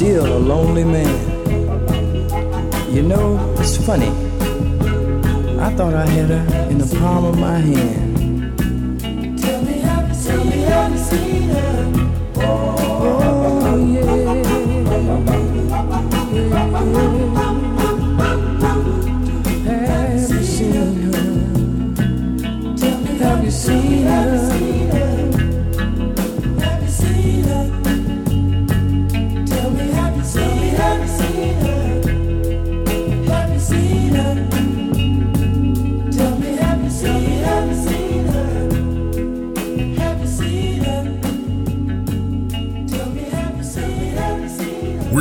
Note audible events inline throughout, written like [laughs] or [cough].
still a lonely man. You know, it's funny. I thought I had her in the palm of my hand. Tell me, you, tell me, you seen her? Oh, yeah. Have you seen her?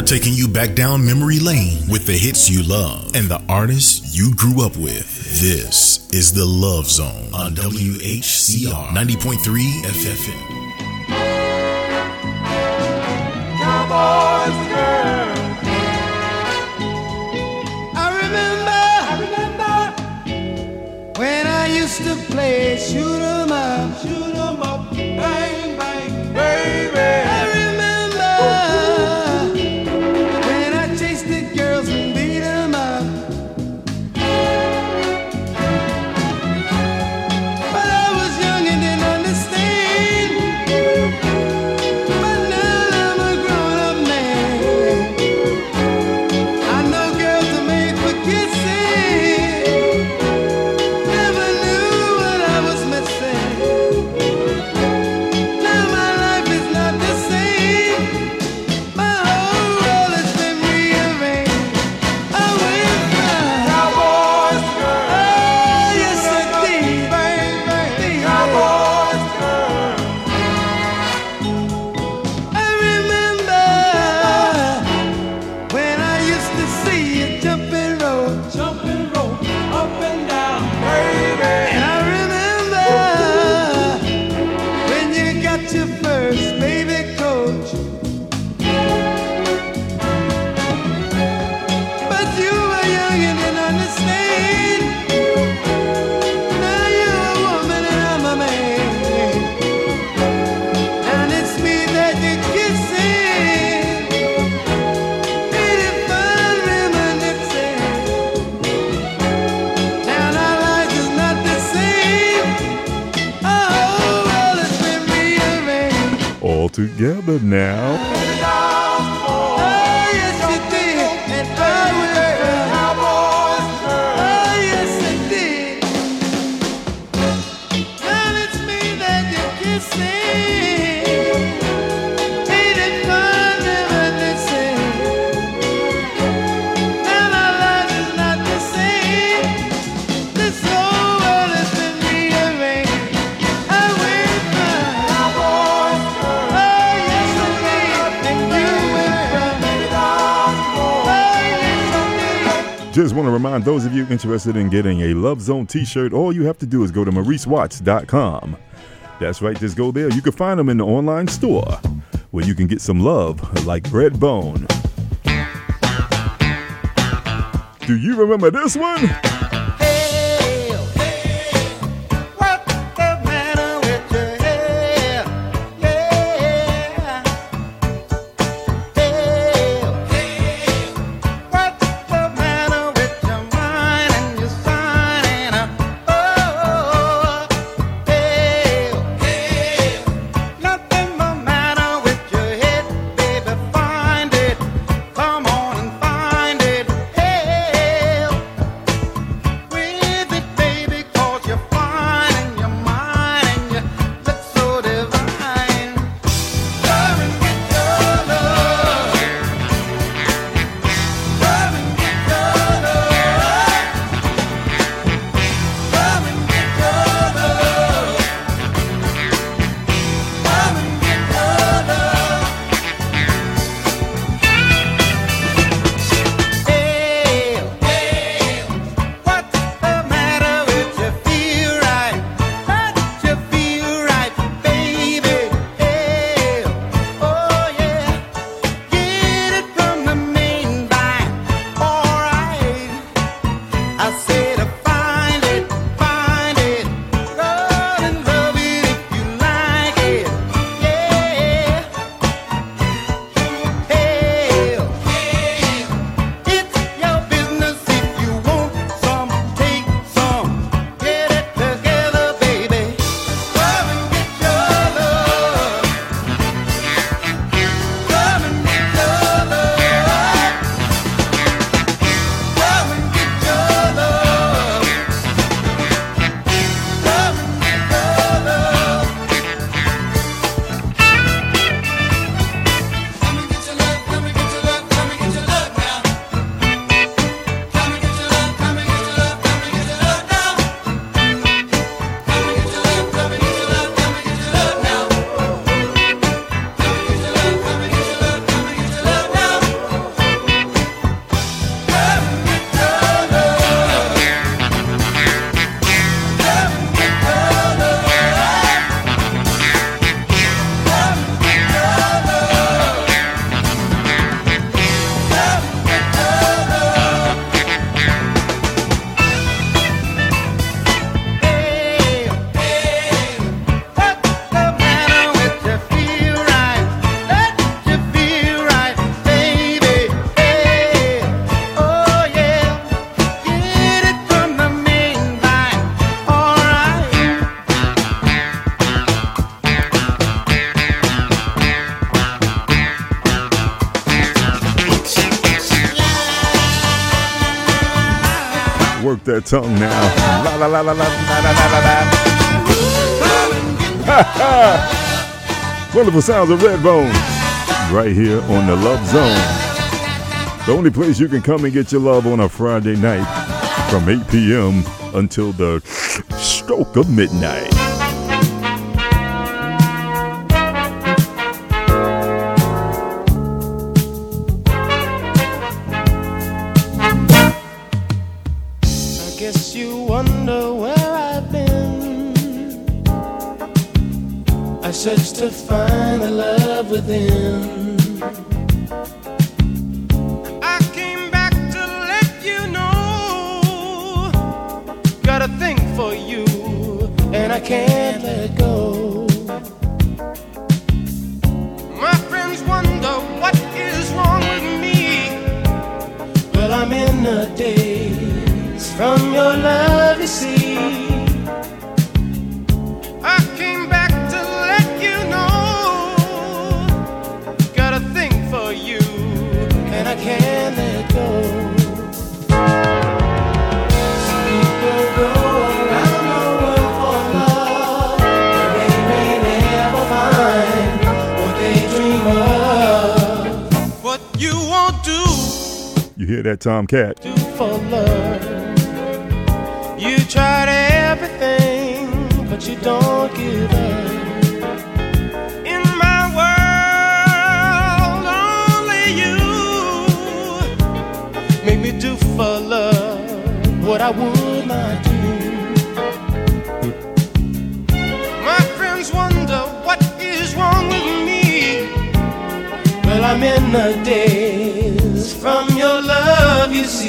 taking you back down memory lane with the hits you love and the artists you grew up with. This is The Love Zone on WHCR 90.3 FM. interested in getting a Love Zone t shirt, all you have to do is go to MauriceWatts.com. That's right, just go there. You can find them in the online store where you can get some love like Redbone. Do you remember this one? Tongue now. La la la la la la la la la. [laughs] Wonderful sounds of Redbone right here on the Love Zone. The only place you can come and get your love on a Friday night from 8 p.m. until the stroke of midnight. Hear that, Tomcat? Do for love. You tried everything, but you don't give up. Do for love what I would not do. My friends wonder what is wrong with me. Well, I'm in the days from your love, you see.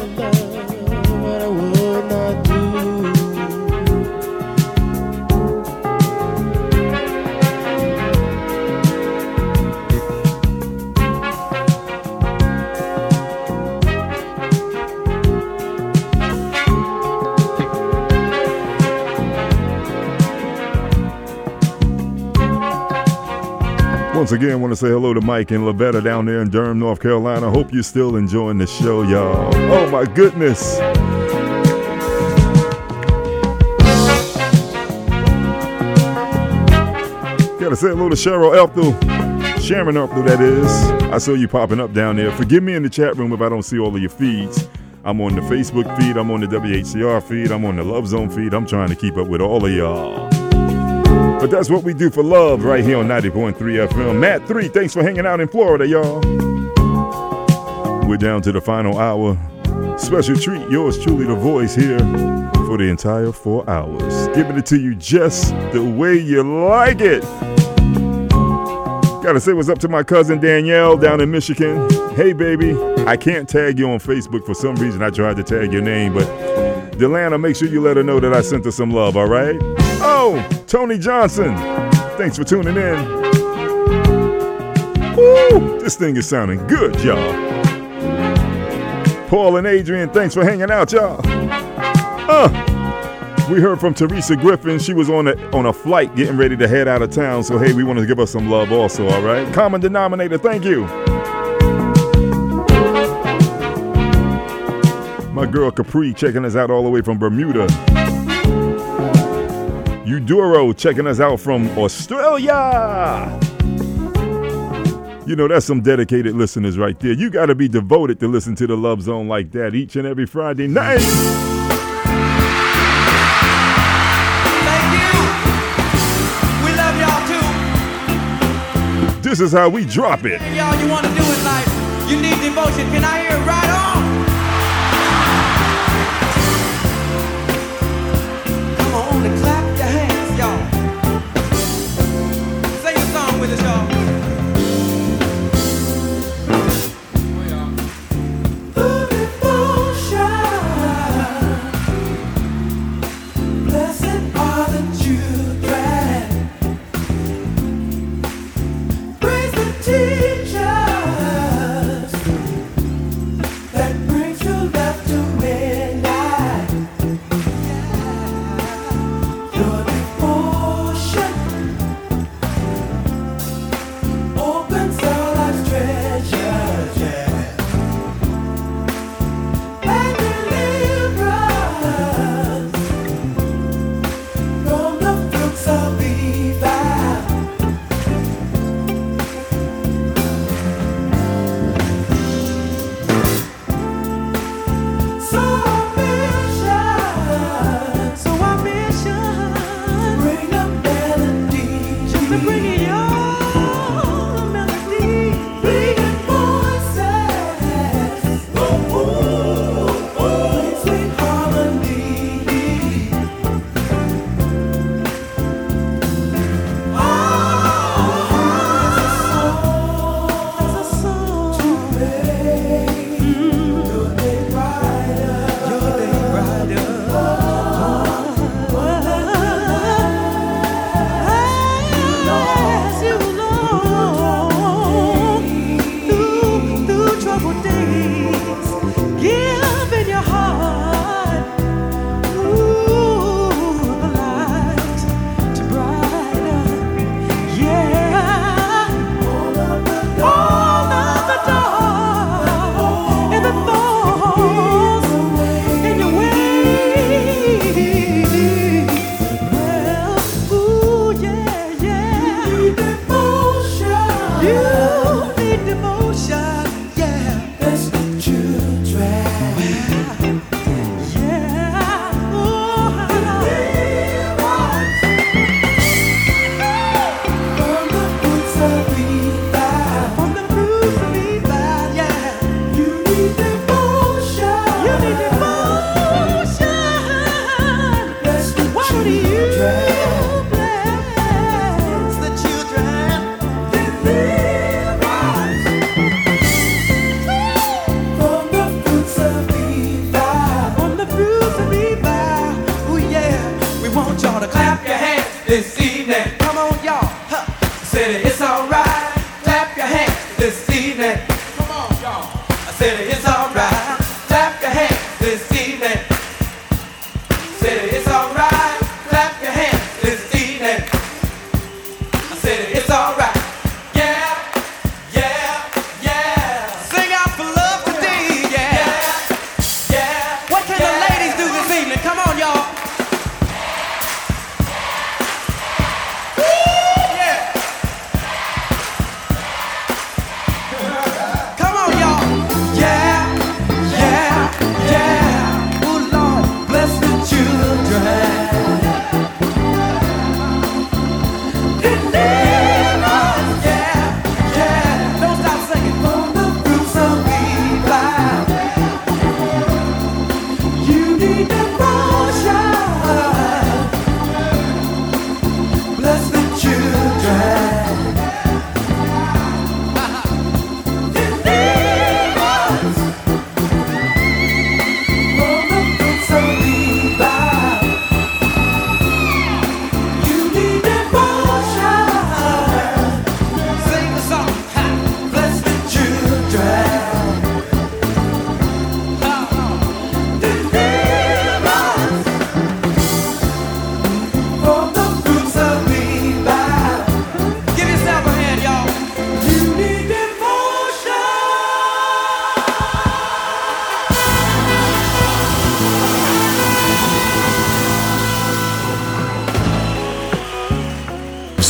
Once again, want to say hello to Mike and Lavetta down there in Durham, North Carolina. Hope you're still enjoying the show, y'all. Oh my goodness. Gotta say hello to Cheryl Elthel. Sharon Elthel, that is. I saw you popping up down there. Forgive me in the chat room if I don't see all of your feeds. I'm on the Facebook feed, I'm on the WHCR feed, I'm on the Love Zone feed. I'm trying to keep up with all of y'all. But that's what we do for love right here on 90.3 FM. Matt 3, thanks for hanging out in Florida, y'all. We're down to the final hour. Special treat, yours truly, the voice here for the entire four hours. Giving it to you just the way you like it. Gotta say what's up to my cousin Danielle down in Michigan. Hey, baby, I can't tag you on Facebook for some reason. I tried to tag your name, but Delana, make sure you let her know that I sent her some love, all right? Oh, Tony Johnson, thanks for tuning in. Woo, this thing is sounding good, y'all. Paul and Adrian, thanks for hanging out, y'all. Uh, we heard from Teresa Griffin. She was on a on a flight getting ready to head out of town. So hey, we wanted to give her some love also, all right? Common denominator, thank you. My girl Capri checking us out all the way from Bermuda. Uduro checking us out from Australia. You know, that's some dedicated listeners right there. You got to be devoted to listen to the Love Zone like that each and every Friday night. Too. This is how we drop it. Y'all, you want to do it like you need devotion. Can I hear it right on?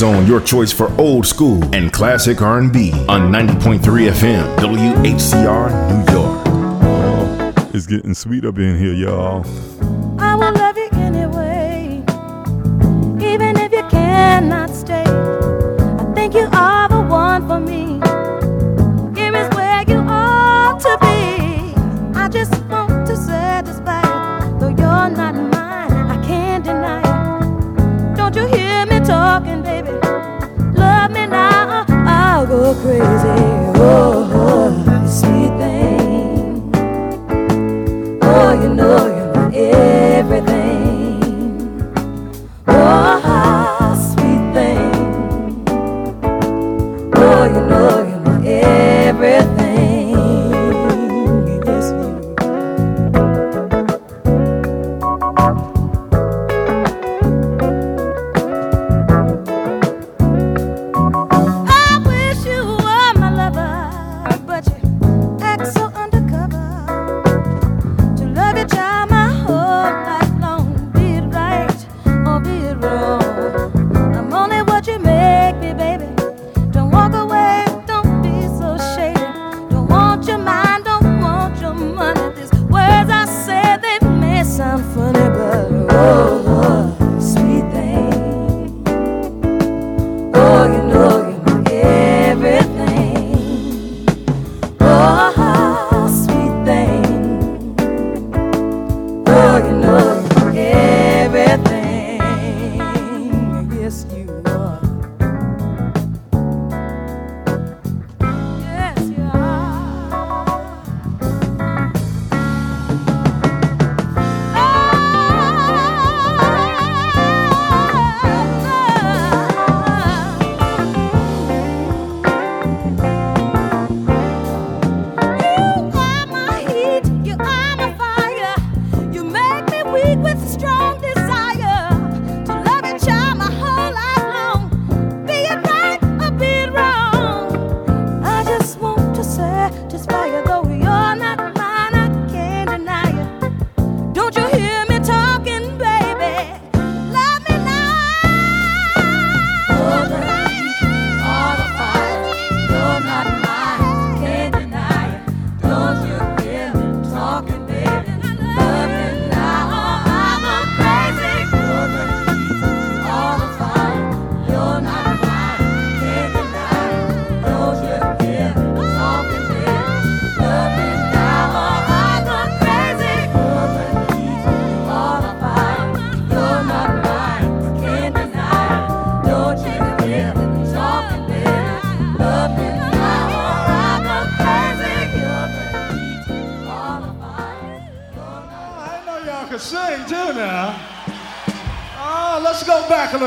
Zone, your choice for old school and classic R&B on 90.3 FM, WHCR New York. Oh, it's getting sweet up in here, y'all.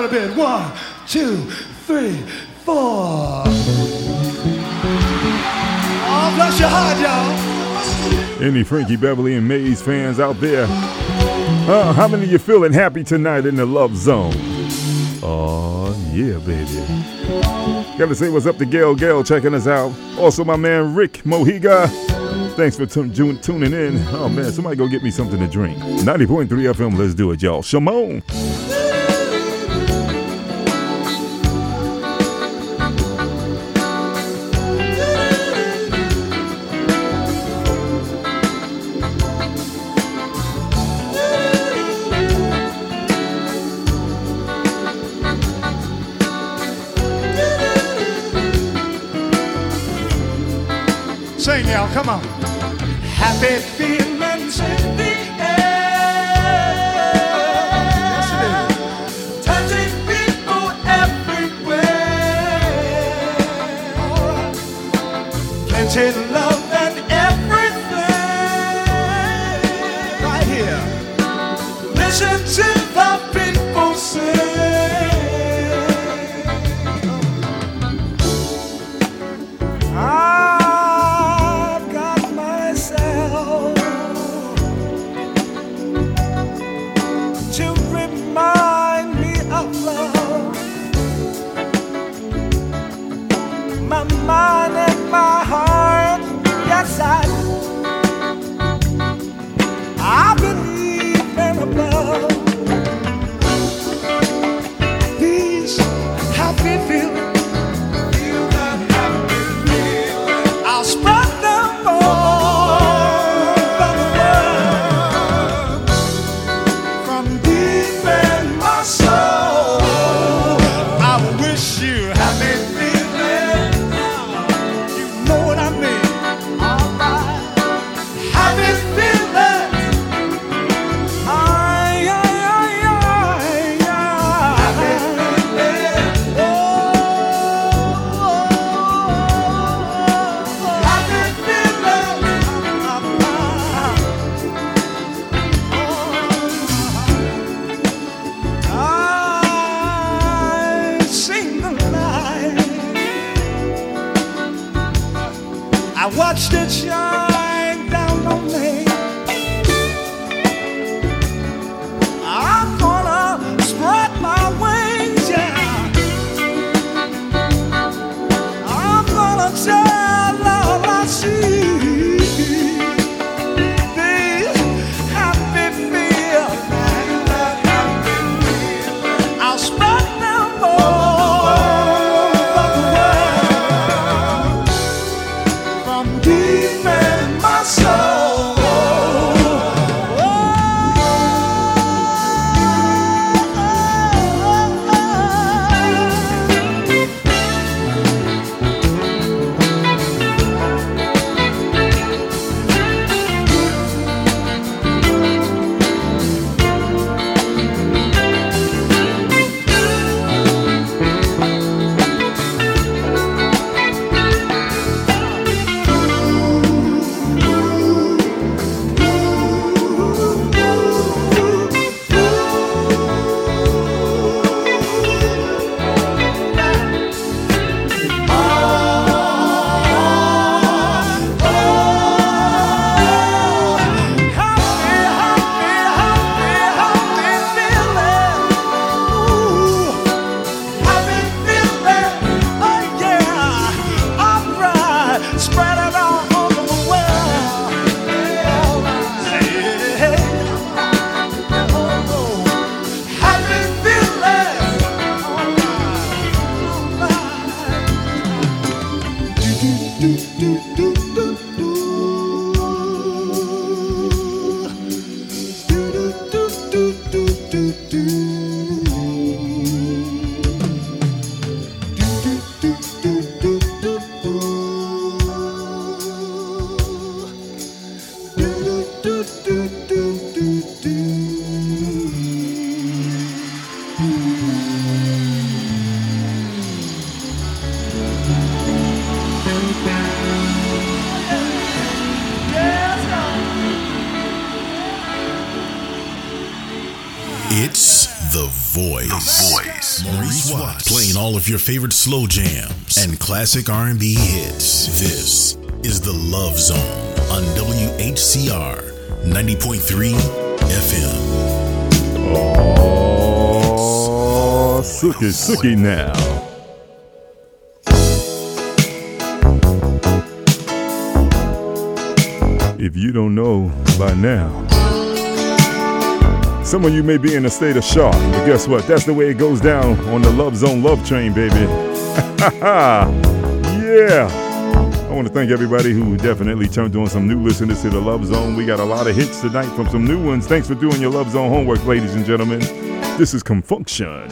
One, two, three, four. Oh, bless your heart, y'all. Any Frankie Beverly and Maze fans out there? Uh, how many of you feeling happy tonight in the love zone? Oh, yeah, baby. Gotta say what's up to Gail Gail checking us out. Also, my man Rick Mohiga. Thanks for tun- tun- tuning in. Oh, man, somebody go get me something to drink. 90.3 FM, let's do it, y'all. Shimon. of your favorite slow jams and classic R&B hits. This is the Love Zone on WHCR 90.3 FM. Oh, sookie, now. If you don't know by now. Some of you may be in a state of shock, but guess what? That's the way it goes down on the Love Zone Love Train, baby. [laughs] yeah. I want to thank everybody who definitely turned on some new listeners to the Love Zone. We got a lot of hits tonight from some new ones. Thanks for doing your Love Zone homework, ladies and gentlemen. This is Con Funk Shun.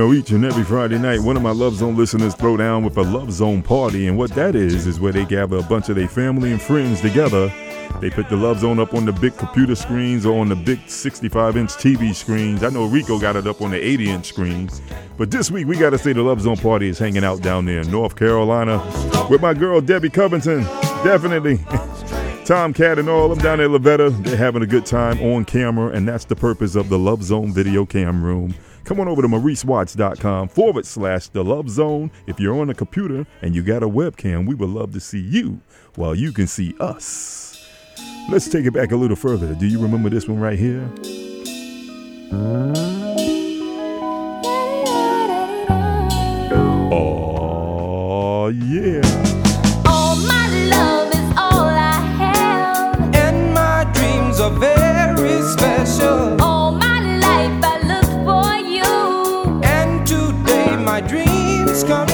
know, each and every Friday night, one of my Love Zone listeners throw down with a Love Zone party. And what that is, is where they gather a bunch of their family and friends together. They put the Love Zone up on the big computer screens or on the big 65 inch TV screens. I know Rico got it up on the 80 inch screens. But this week, we got to say the Love Zone party is hanging out down there in North Carolina with my girl Debbie Covington. Definitely. [laughs] Tomcat and all. of them down at Lavetta. They're having a good time on camera, and that's the purpose of the Love Zone video cam room. Come on over to mauricewatts.com forward slash the Love Zone. If you're on a computer and you got a webcam, we would love to see you while you can see us. Let's take it back a little further. Do you remember this one right here? Oh, yeah. Come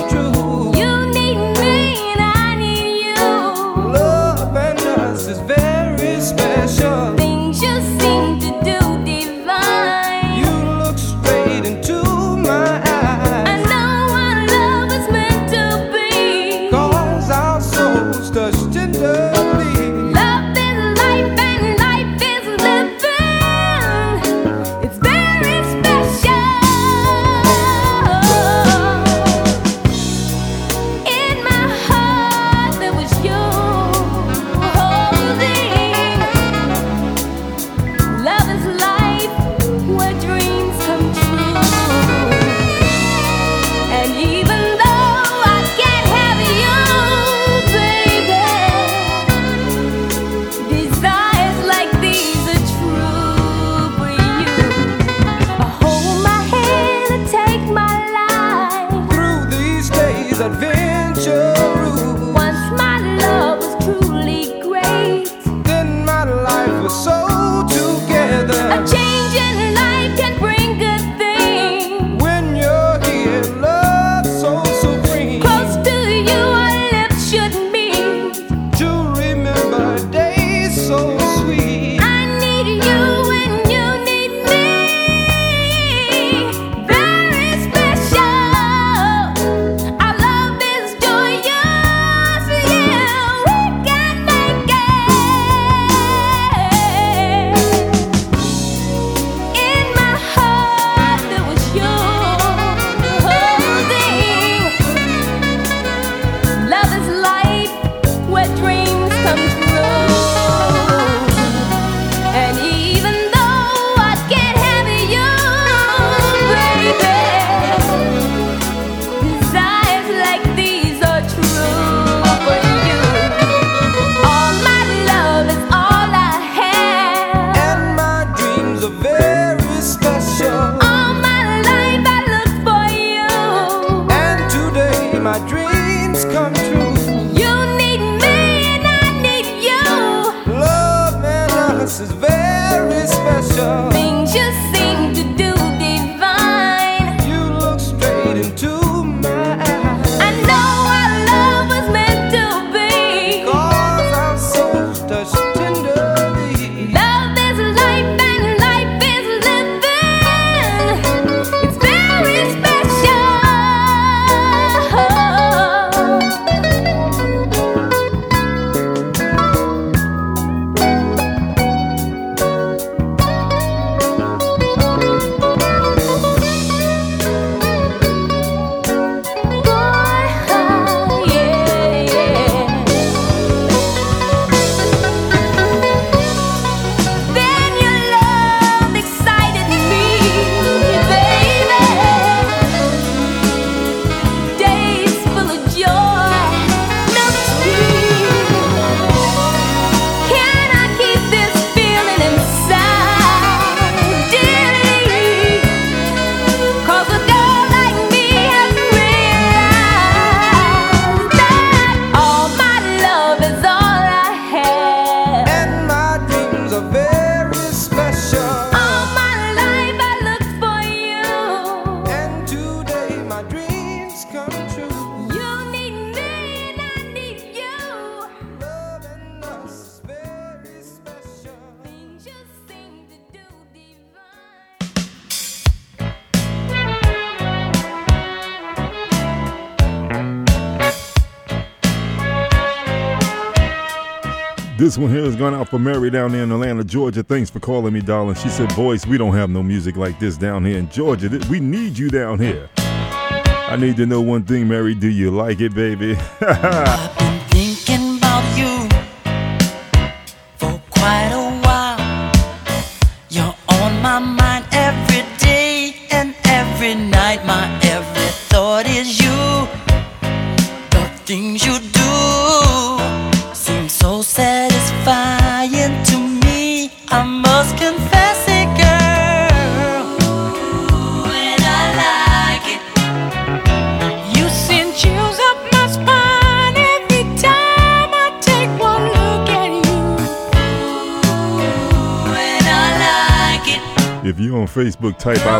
This one here is going out for Mary down there in Atlanta, Georgia. Thanks for calling me, darling. She said, Boys, we don't have no music like this down here in Georgia. We need you down here. I need to know one thing, Mary. Do you like it, baby? [laughs]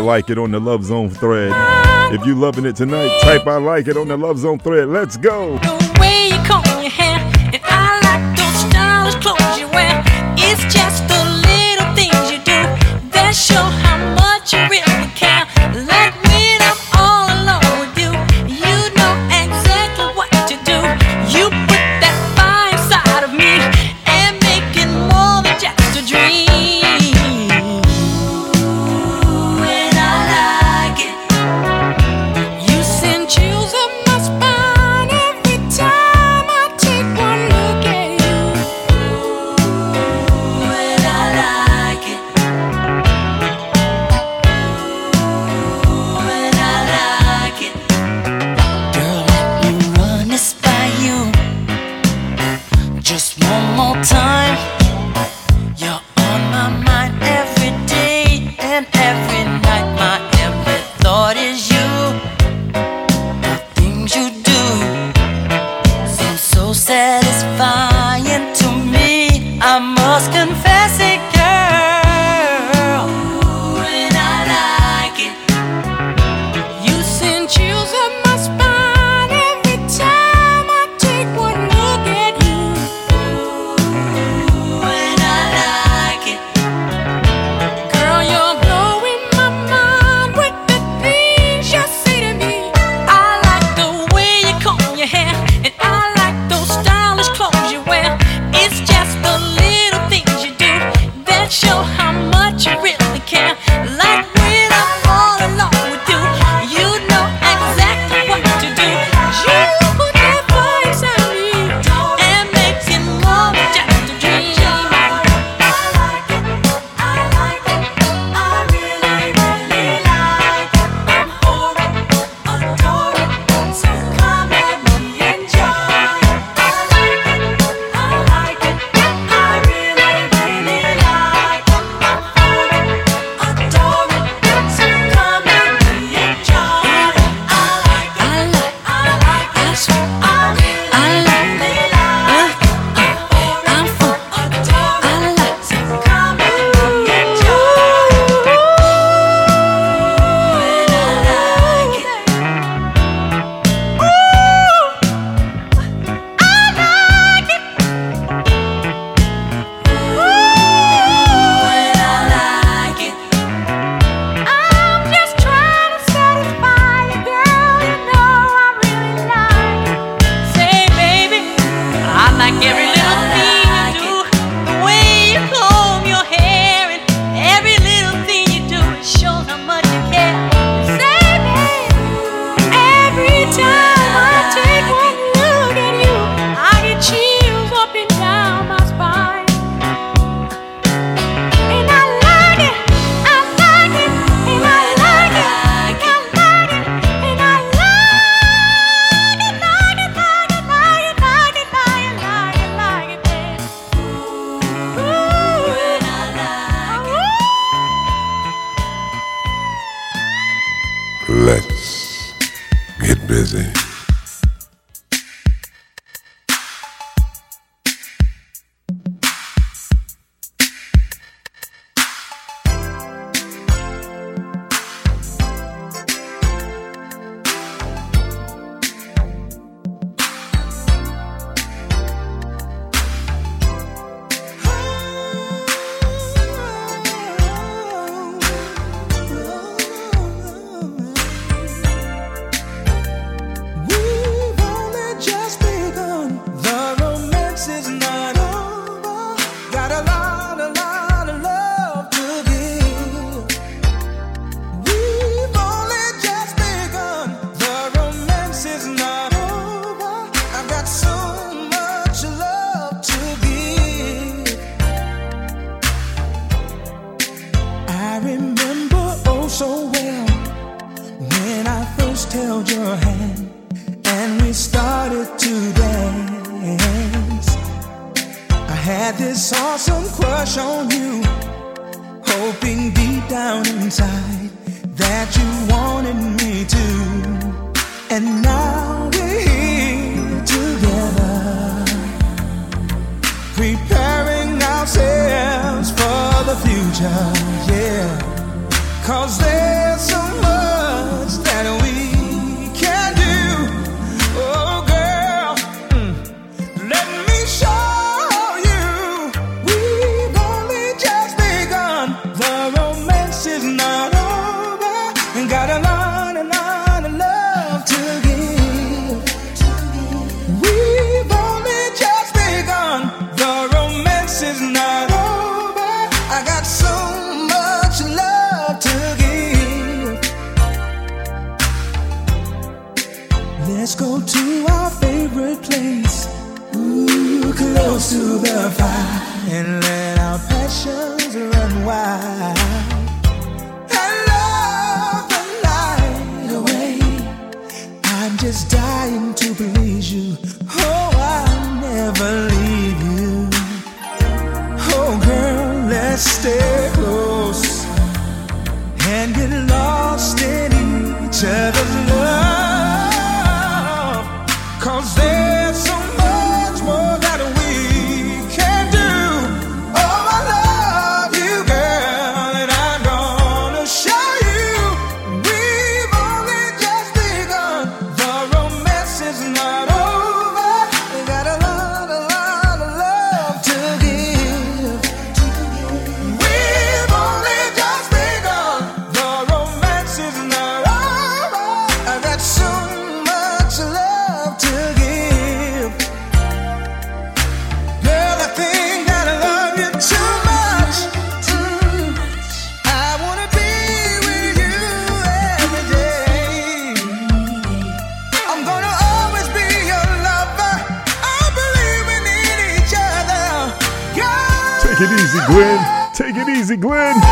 like it on the Love Zone thread. If you loving it tonight, type I like it on the Love Zone thread. Let's go. just held your hand and we started to dance. I had this awesome crush on you, hoping deep down inside that you wanted me to. And now we're here together, preparing ourselves for the future, yeah. Cause there Dwayne.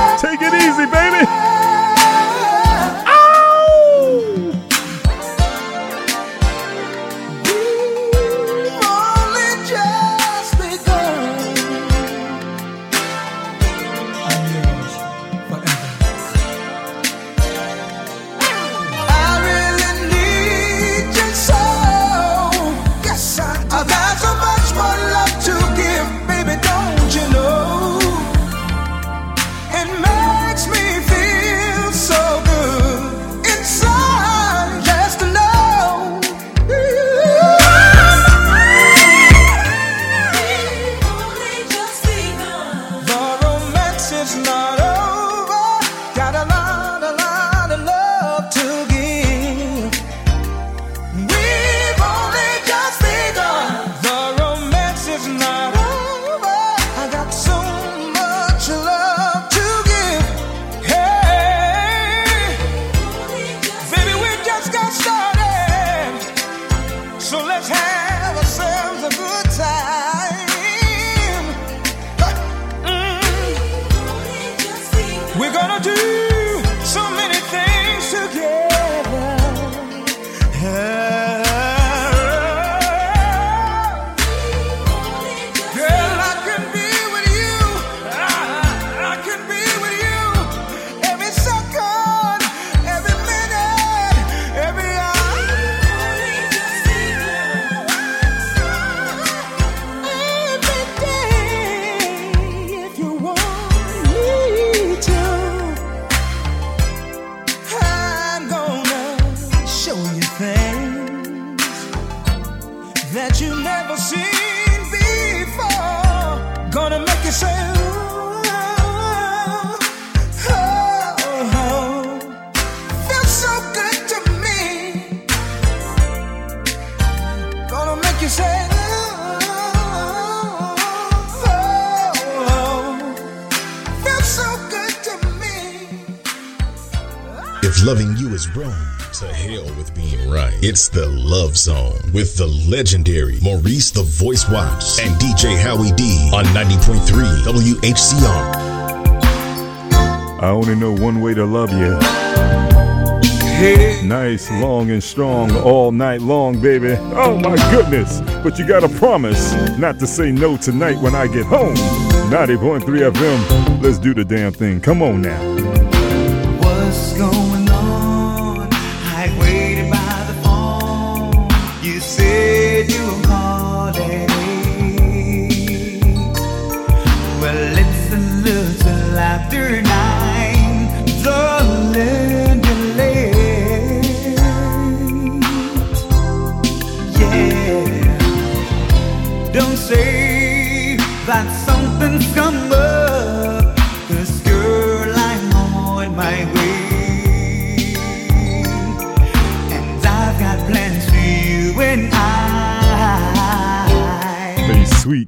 that you never seen before. Gonna make you say, Ooh, oh, oh. feels so good to me. Gonna make you say. Oh, if loving you is wrong to hell with being right. It's the Love Zone with the legendary Maurice the Voice Watts, and DJ Howie D on 90.3 WHCR. I only know one way to love you. Hey. Nice, long, and strong all night long, baby. Oh my goodness! But you gotta promise not to say no tonight when I get home. 90.3 FM. Let's do the damn thing. Come on now.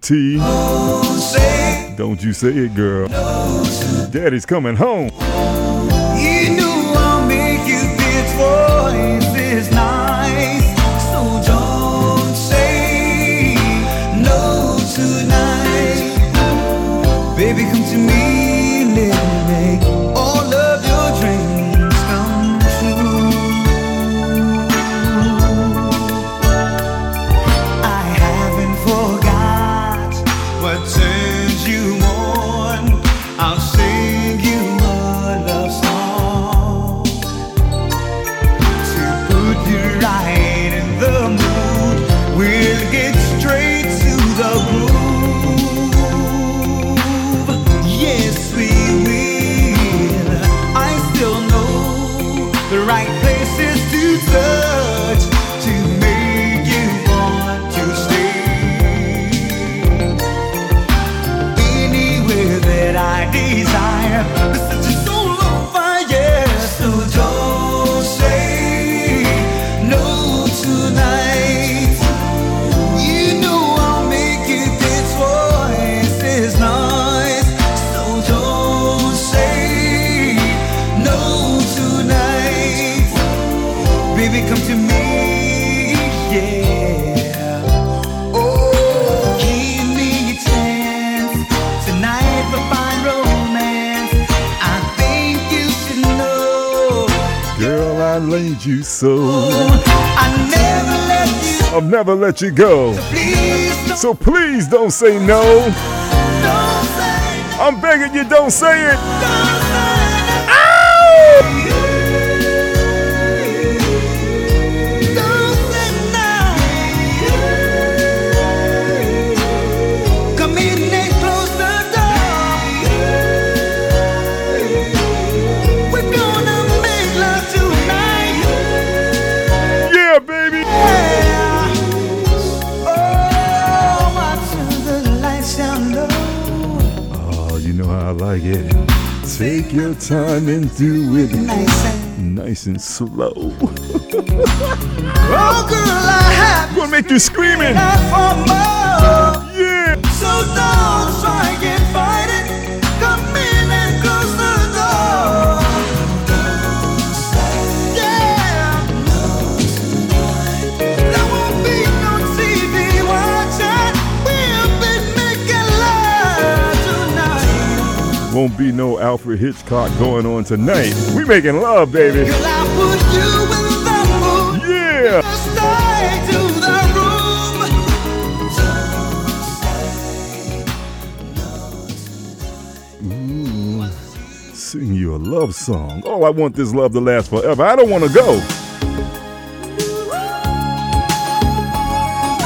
Sweet tea. Don't say Don't you say it, girl. Daddy's coming home. you know I'll make you feel twice as nice. So don't say no tonight. Baby, come you so. I never let you. I'll never let you go. Please So please don't say no. don't say no. I'm begging you, don't say it. Don't Take your time and do it Nice and nice and slow. oh, girl, I have Gonna make you screaming. that for more. Yeah. So don't try and Won't be no Alfred Hitchcock going on tonight. We making love, baby. Girl, I'll put you in the mood. Yeah. Stay to the room. Sing you a love song. Oh, I want this love to last forever. I don't want to go.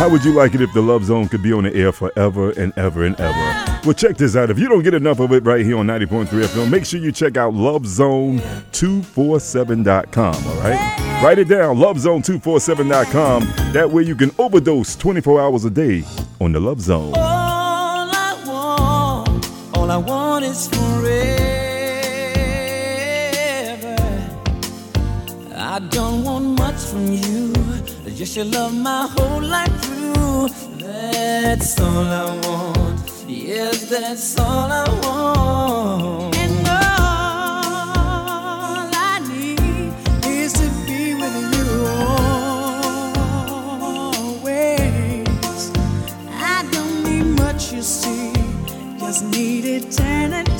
How would you like it if the Love Zone could be on the air forever and ever and ever? Well, check this out. If you don't get enough of it right here on 90.3 FM, make sure you check out lovezone247.com, all right? Write it down, lovezone247.com. That way you can overdose 24 hours a day on the Love Zone. All I want, all I want is forever. I don't want much from you, just your love my whole life through. That's all I want. Yes, that's all I want. And all I need is to be with you always. I don't need much, you see, just need eternity.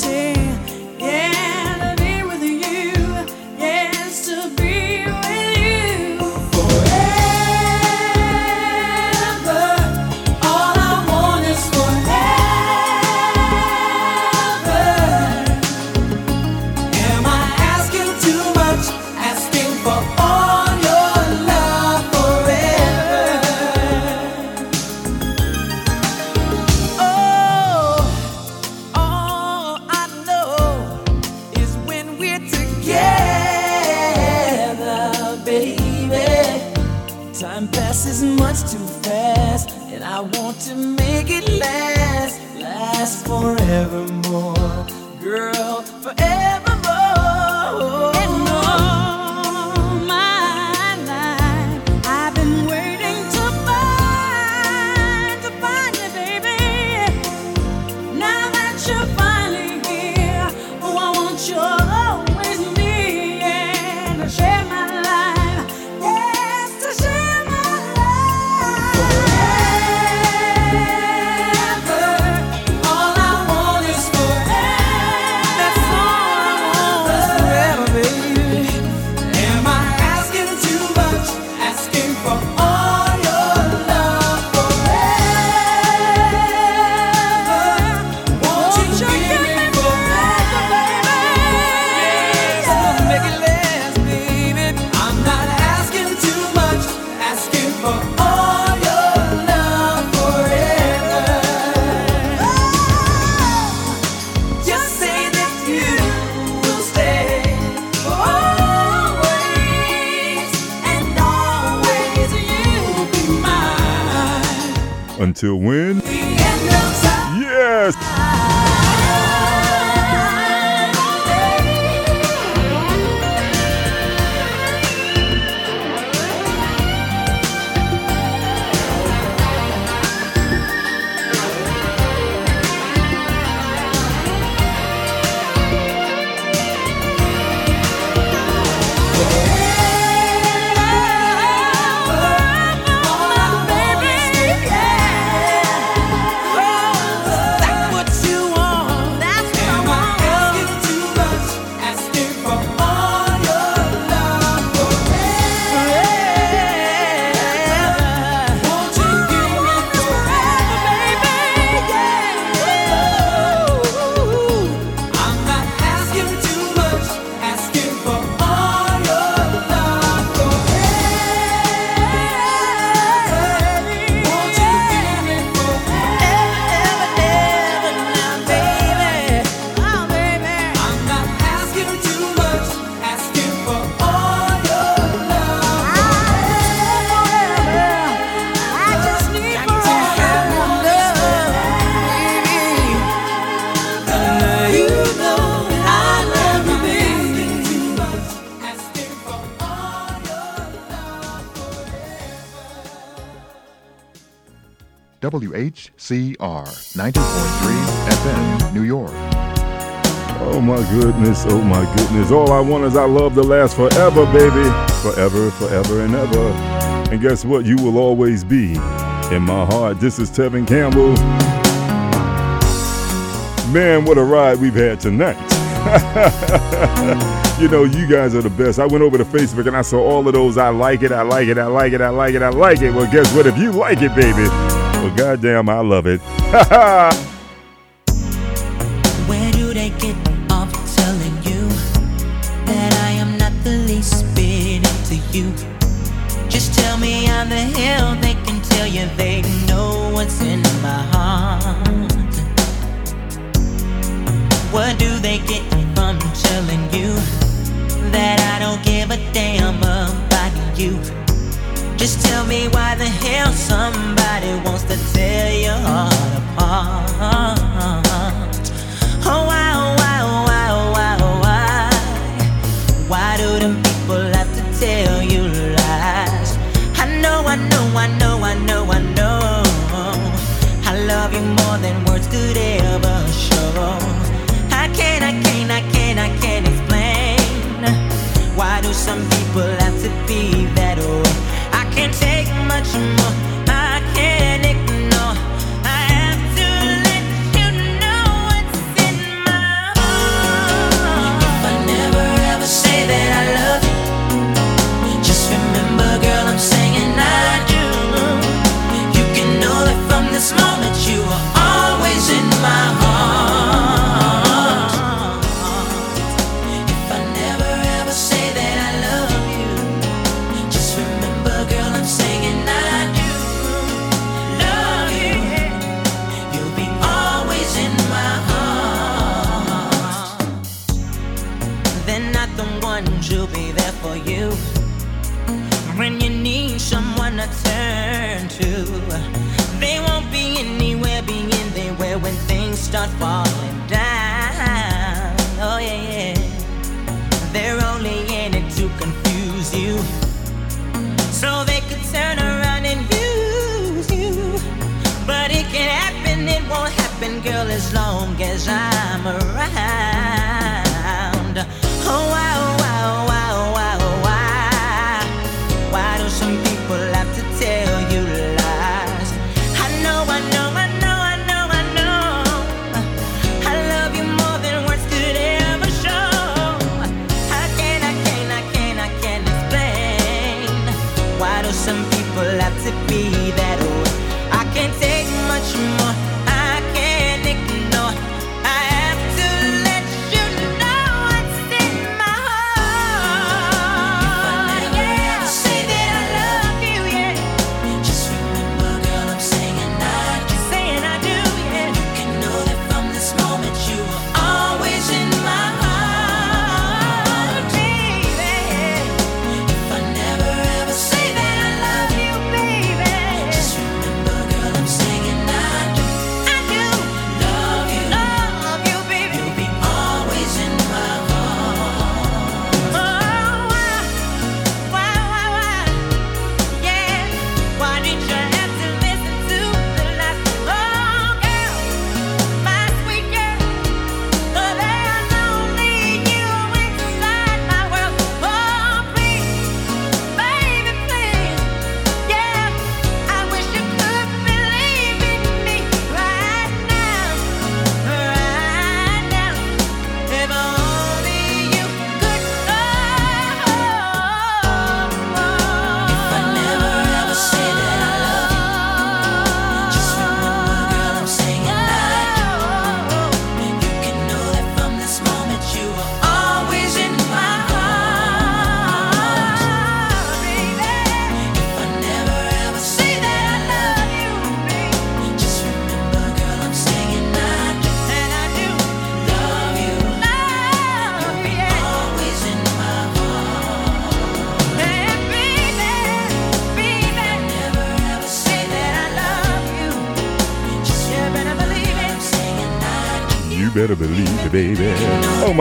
Forevermore, girl, forevermore. WHCR 90.3 FM, New York. Oh my goodness, oh my goodness. All I want is I love to last forever, baby. Forever, forever, and ever. And guess what? You will always be in my heart. This is Tevin Campbell. Man, what a ride we've had tonight. [laughs] you know, you guys are the best. I went over to Facebook and I saw all of those. I like it, I like it, I like it, I like it, I like it. Well, guess what? If you like it, baby, well, goddamn, I love it. [laughs] Where do they get off telling you that I am not the least bit you? Just tell me how the hell they can tell you they know what's in my heart. What do they get from telling you that I don't give a damn about you? Just tell me why the hell somebody wants to tear your heart apart. Oh, why, oh, why, oh, why, oh, why, oh, why? Why do them people have to tell you lies? I know, I know, I know, I know, I know. I love you more than words could ever show. I can't, I can't, I can't, I can't explain. Why do some people have take much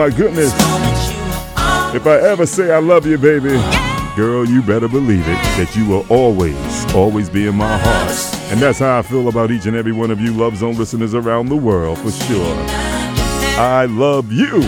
my goodness. If I ever say I love you, baby, girl, you better believe it that you will always, always be in my heart. And that's how I feel about each and every one of you Love Zone listeners around the world, for sure. I love you.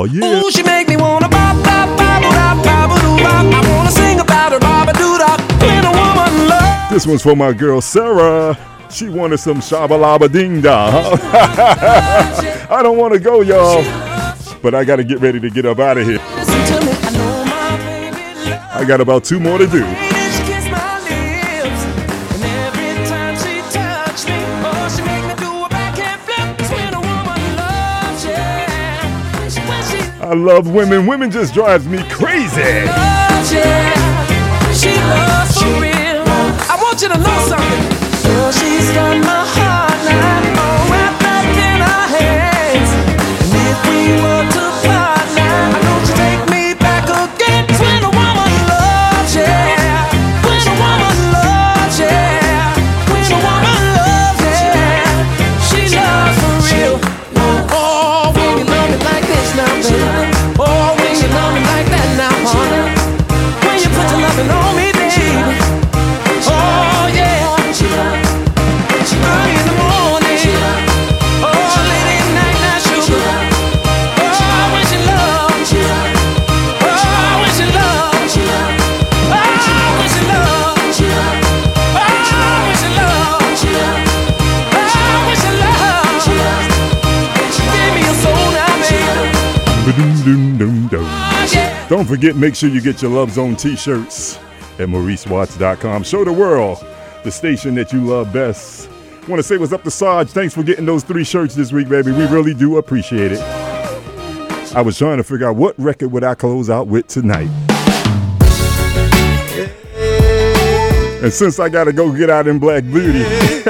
Oh yeah. Ooh, she make me wanna bop, bop, bop, bop, bop, bop. I wanna sing about her, bop, doo, dop. When a woman loves. This one's for my girl Sarah. She wanted some shabalaba ding dong. [laughs] I don't want to go, y'all, but I got to get ready to get up out of here. I got about two more to do. I love women. Women just drives me crazy. Loves, yeah. She loves for real. I want you to know something. Girl, my forget, make sure you get your Love Zone t-shirts at MauriceWatts.com. Show the world the station that you love best. Want to say what's up to Sarge. Thanks for getting those three shirts this week, baby. We really do appreciate it. I was trying to figure out what record would I close out with tonight. And since I gotta go get out in Black Beauty, [laughs]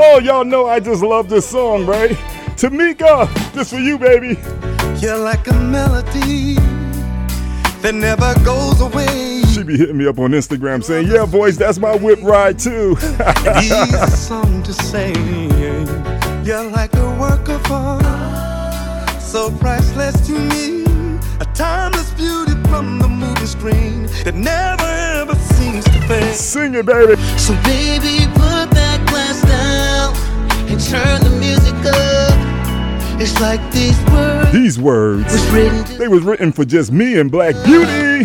oh y'all know I just love this song, right? Tamika, this for you, baby. You're like a melody that never goes away. She be hitting me up on Instagram saying, "Yeah, boys, that's my whip ride too." [laughs] Easy [laughs] song to sing. You're like a work of art, so priceless to me. A timeless beauty from the movie screen that never ever seems to fade. Sing it, baby. So baby, put that glass down and turn the music. It's like these words. These words, Was written they was written for just me and Black Beauty.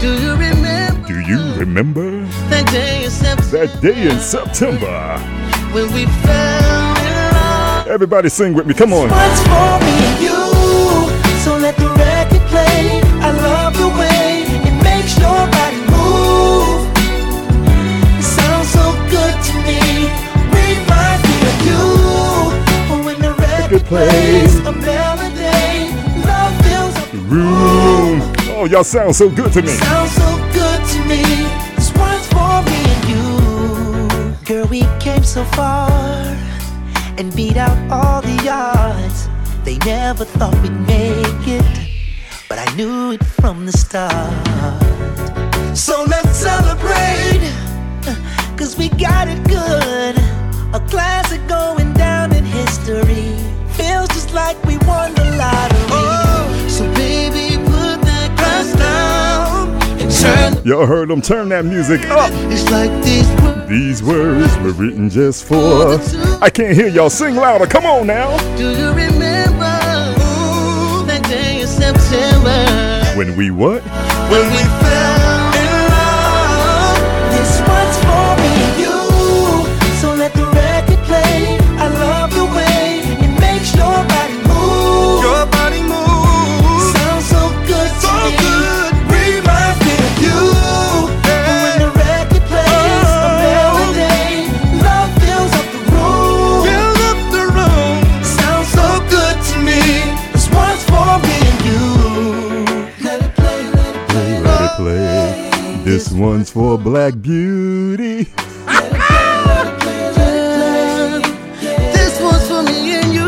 Do you remember Do you remember that day in September that day in September? when we fell in love? Everybody sing with me. Come on. Once for me and you. So let the the a melody, love fills up the Room. Oh, y'all sound so good to me. Sounds so good to me. This one's for me and you. Girl, we came so far and beat out all the odds. They never thought we'd make it, but I knew it from the start. So let's celebrate, cause we got it good. A classic going down in history. Feels just like we won the lottery. Oh. so baby, put that glass down and turn. Y'all heard them turn that music up. It's like these words. These words were written just for. Us. I can't hear y'all. Sing louder. Come on now. Do you remember that day in September When we what? when we fell Black Beauty. This one's for me and you.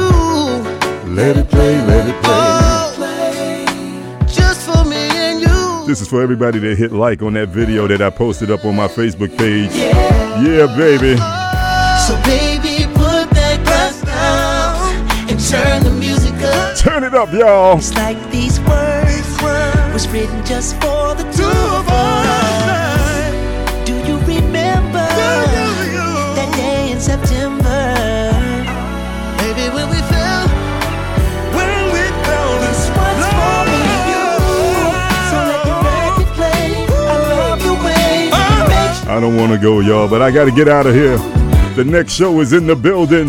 Let it play. Let it play. Oh, just for me and you. This is for everybody that hit like on that video that I posted up on my Facebook page. Yeah, baby. So baby, put that glass down and turn the music up. Turn it up, y'all. It's like these words was written just for the two of us. I don't want to go, y'all, but I got to get out of here. The next show is in the building.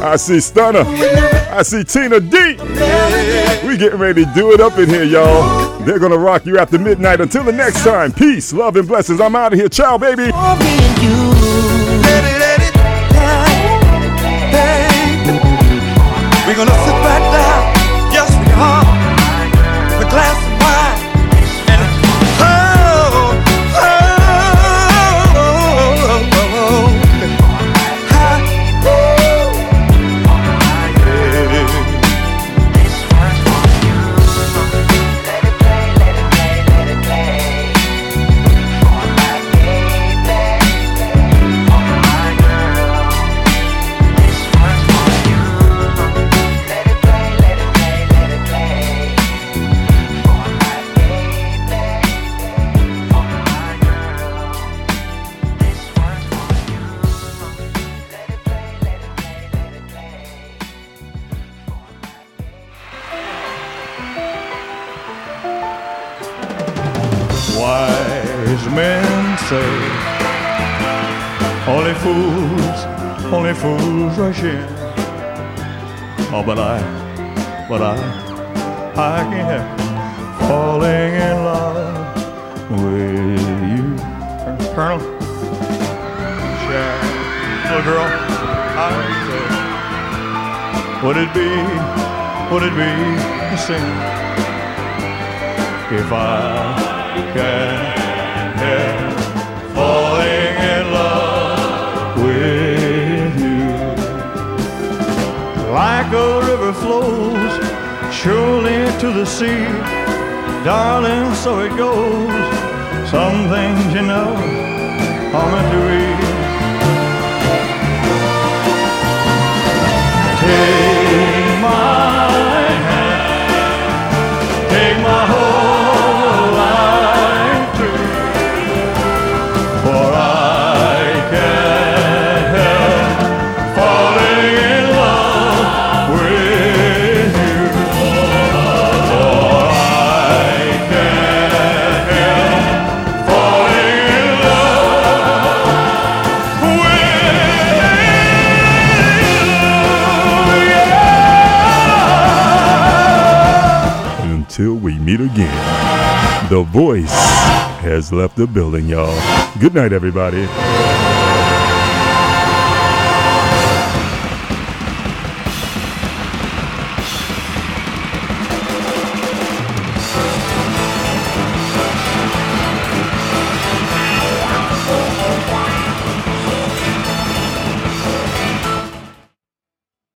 I see Stunner. I see Tina D. We getting ready to do it up in here, y'all. They're gonna rock you after midnight. Until the next time, peace, love, and blessings. I'm out of here. Ciao, baby. For me in. Oh, but I, but I, I can't falling in love with you. Colonel, little girl, I would it be, would it be a sin if I can help Like a river flows surely to the sea, darling, so it goes. Some things, you know, are meant to be. Take my meet again, the voice has left the building, y'all. Good night, everybody.